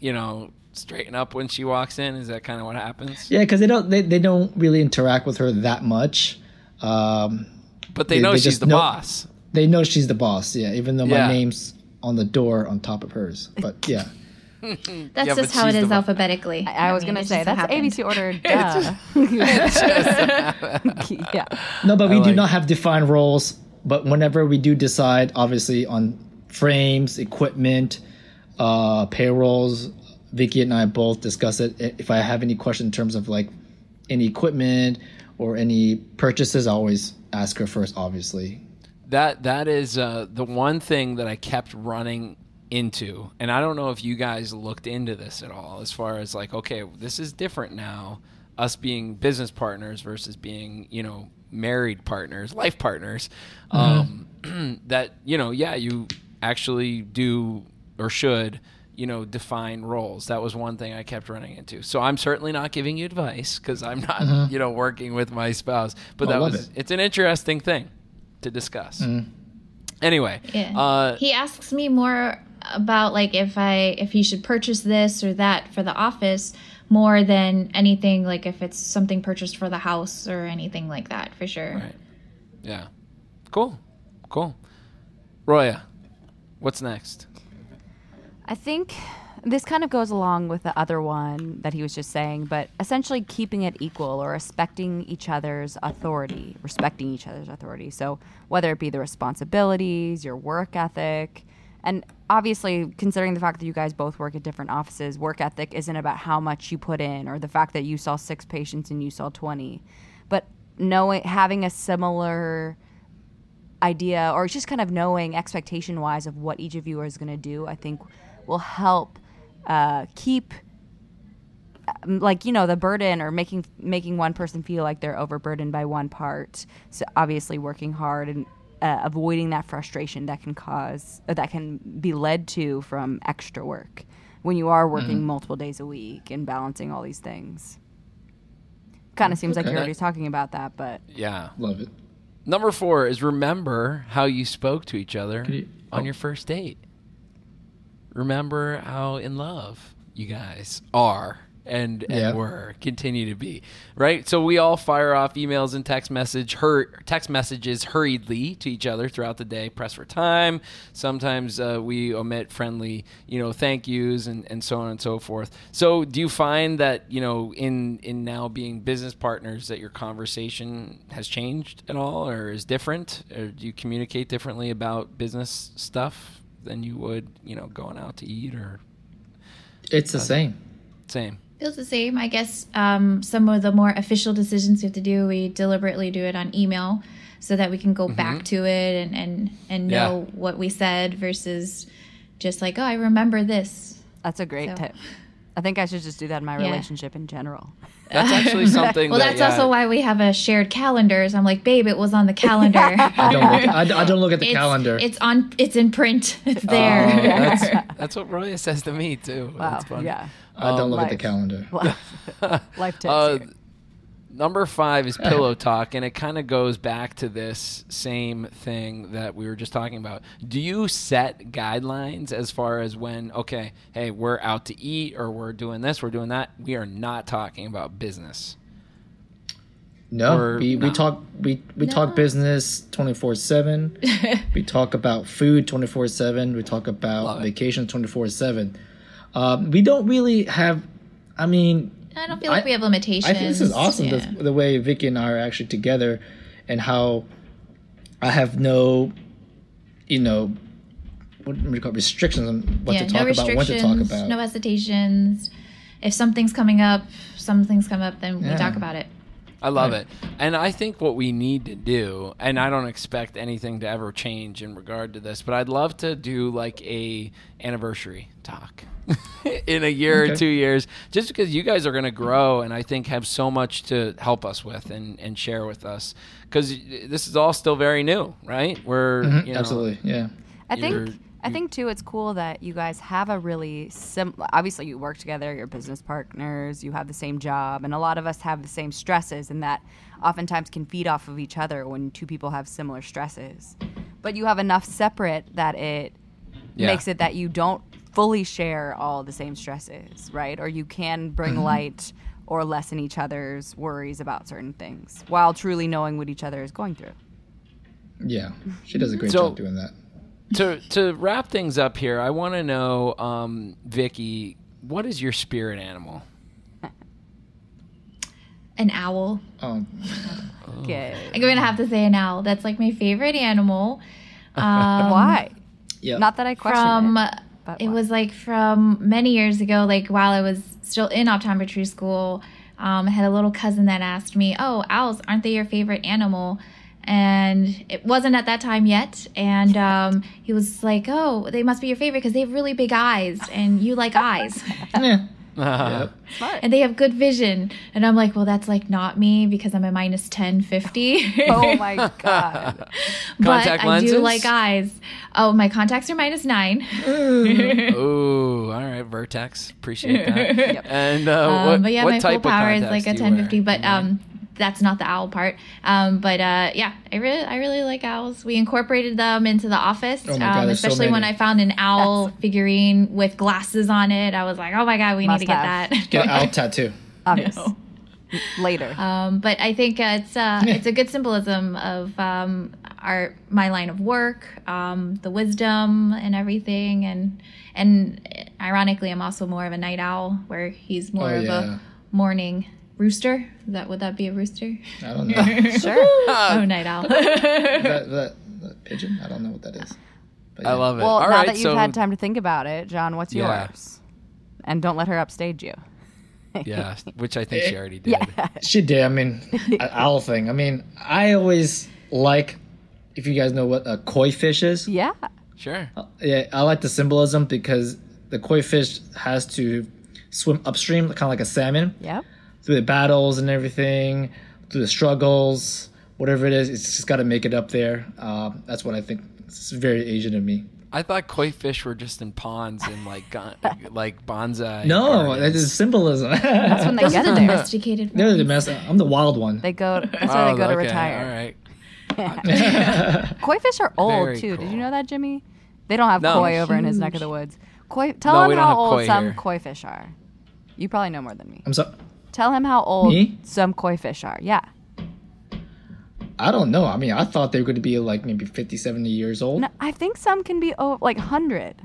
you know, straighten up when she walks in? Is that kind of what happens? Yeah, because they don't they, they don't really interact with her that much. Um, but they, they know they she's the know, boss. They know she's the boss. Yeah, even though yeah. my name's on the door on top of hers. But yeah. that's yeah, just how it is alphabetically. I, I was going to say that's ABC order. Duh. yeah. No, but we like do not have defined roles. But whenever we do decide, obviously on frames, equipment, uh, payrolls, Vicky and I both discuss it. If I have any question in terms of like any equipment or any purchases, I always ask her first. Obviously, that that is uh, the one thing that I kept running into, and I don't know if you guys looked into this at all, as far as like, okay, this is different now. Us being business partners versus being, you know, married partners, life partners. Mm-hmm. Um, that you know, yeah, you actually do or should you know, define roles. That was one thing I kept running into. So I'm certainly not giving you advice because I'm not, mm-hmm. you know, working with my spouse. But that was it. it's an interesting thing to discuss. Mm-hmm. Anyway, yeah. uh, he asks me more about like if I if he should purchase this or that for the office more than anything like if it's something purchased for the house or anything like that for sure. Right. Yeah. Cool. Cool. Roya, what's next? I think this kind of goes along with the other one that he was just saying, but essentially keeping it equal or respecting each other's authority, respecting each other's authority. So whether it be the responsibilities, your work ethic, and obviously considering the fact that you guys both work at different offices, work ethic isn't about how much you put in or the fact that you saw six patients and you saw 20, but knowing having a similar idea or just kind of knowing expectation wise of what each of you is going to do, I think will help uh, keep um, like you know the burden or making making one person feel like they're overburdened by one part so obviously working hard and uh, avoiding that frustration that can cause that can be led to from extra work when you are working mm-hmm. multiple days a week and balancing all these things kind of seems okay. like you're already talking about that but yeah love it number four is remember how you spoke to each other you, on oh. your first date remember how in love you guys are and and Yeah. were continue to be right. So we all fire off emails and text message hur- text messages hurriedly to each other throughout the day, press for time. Sometimes uh, we omit friendly, you know, thank yous and, and so on and so forth. So do you find that you know in in now being business partners that your conversation has changed at all or is different, or do you communicate differently about business stuff than you would you know going out to eat or It's the same. same? Feels the same. I guess um, some of the more official decisions we have to do, we deliberately do it on email so that we can go back to it and, and, and know Yeah. what we said versus just like, oh, I remember this. That's a great So- tip. I think I should just do that in my Yeah. relationship in general. That's actually something. Well, that, that's yeah, also why we have a shared calendar. So I'm like, babe, it was on the calendar. I don't look, I, I don't look at the it's, calendar. It's on. It's in print. It's Oh, there. that's, that's what Roya says to me too. Wow. That's fun. Yeah. I don't look at the calendar. Life tips. Uh, here. Number five is pillow talk, and it kind of goes back to this same thing that we were just talking about. Do you set guidelines as far as when, okay, hey, we're out to eat or we're doing this, we're doing that? We are not talking about business. No, Or we, we talk we we talk business twenty four seven. We talk about food twenty four seven. We talk about it. vacation twenty four seven. Um, we don't really have. I mean, I don't feel like I- we have limitations. I think this is awesome. Yeah. The, the way Vicky and I are actually together, and how I have no, you know, what do you call it, restrictions on what to talk no about, what to talk about. no hesitations. If something's coming up, something's come up, then we talk about it. I love Right. it. And I think what we need to do, and I don't expect anything to ever change in regard to this, but I'd love to do like a anniversary talk in a year or two years, just because you guys are going to grow and I think have so much to help us with and, and share with us. Because this is all still very new, right? We're Mhm, you know, absolutely, yeah. I think I think too it's cool that you guys have a really sim obviously you work together, you're business partners, you have the same job, and a lot of us have the same stresses and that oftentimes can feed off of each other when two people have similar stresses. But you have enough separate that it Yeah. makes it that you don't fully share all the same stresses, right? Or you can bring light or lessen each other's worries about certain things while truly knowing what each other is going through. Yeah, she does a great So- job doing that. to to wrap things up here, I want to know, um, Vicky, what is your spirit animal? An owl. Um, Okay. I'm gonna have to say an owl. That's like my favorite animal. Um, Why? yeah, Not that I question from it. But it was like from many years ago like while i was still in optometry school um, i had a little cousin that asked me oh owls aren't they your favorite animal? And it wasn't at that time yet. And um, he was like oh they must be your favorite because they have really big eyes and you like eyes. Yeah. Uh, Yep. Smart. and they have good vision and i'm like well that's like not me because i'm a minus 10 50 oh my god. but Contact i do like eyes oh my contacts are minus 9 Ooh, all right, Vertex. Appreciate that. Yep. And uh, Um, what, but yeah, what my type full of power is like a do you wear? 1050, but Yeah. um, that's not the owl part. Um, but uh, yeah, I really, I really like owls. We incorporated them into the office, Oh God, um, there's so especially when. I found an owl figurine with glasses on it. I was like, oh my god, we Must need to get that. Get an owl tattoo. Obvious. No. Later. Um, but I think uh, it's uh, it's a good symbolism of um, our my line of work, um, the wisdom and everything, and and ironically, I'm also more of a night owl, where he's more Oh, of yeah. a morning rooster. That would that be a rooster? I don't know. sure. oh, night owl. that, that, that pigeon? I don't know what that is. But I love it. Well, All now right, that you've so had time to think about it, John, what's Yeah. yours? And don't let her upstage you. yeah, which I think she already did. Yeah. She did. I mean, an owl thing. I mean, I always like, if you guys know what a koi fish is. yeah. Sure. Uh, yeah, I like the symbolism because the koi fish has to swim upstream, kind of like a salmon, Yep. Through the battles and everything, through the struggles, whatever it is. It's just got to make it up there. Uh, that's what I think. It's very Asian of me. I thought koi fish were just in ponds and like gon- like bonsai. No, gardens. that is symbolism. That's when they Those get are the there. domesticated They're the domestic. I'm the wild one. They go. That's why they go to Oh, retire. All right. Koi fish are old Very too. Did you know that, Jimmy? They don't have No. koi over in his neck of the woods. Koi. Tell No, him how old some here. koi fish are. You probably know more than me. I'm sorry. Tell him how old Me? some koi fish are. Yeah. I don't know. I mean, I thought they were going to be like maybe 50, 70 years old. No, I think some can be oh, like 100.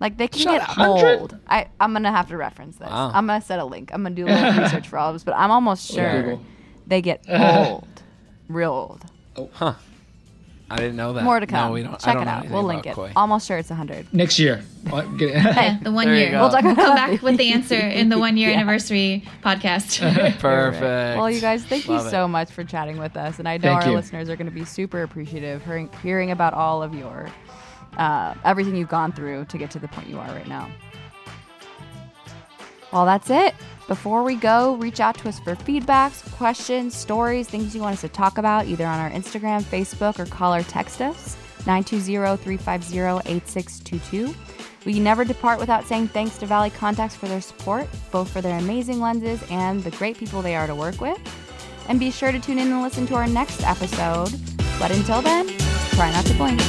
Like they can Shut get 100? old. I, I'm going to have to reference this. Wow. I'm going to set a link. I'm going to do a little research for all of us, but I'm almost sure Google. they get old. Real old. Oh. I didn't know that. More to come. No, we don't. I Check don't it out. We'll link it. koi. Almost sure it's 100. Next year. Get it. Yeah, the one There year. We'll talk about Come back with the answer in the one year anniversary podcast. Perfect. Well, you guys, thank Love you it. so much for chatting with us, and I know Thank our you. listeners are going to be super appreciative hearing, hearing about all of your uh, everything you've gone through to get to the point you are right now. Well, that's it. Before we go, reach out to us for feedbacks, questions, stories, things you want us to talk about, either on our Instagram, Facebook, or call or text us 920-350-8622. We never depart without saying thanks to Valley Contax for their support, both for their amazing lenses and the great people they are to work with. And be sure to tune in and listen to our next episode. But until then, try not to blink.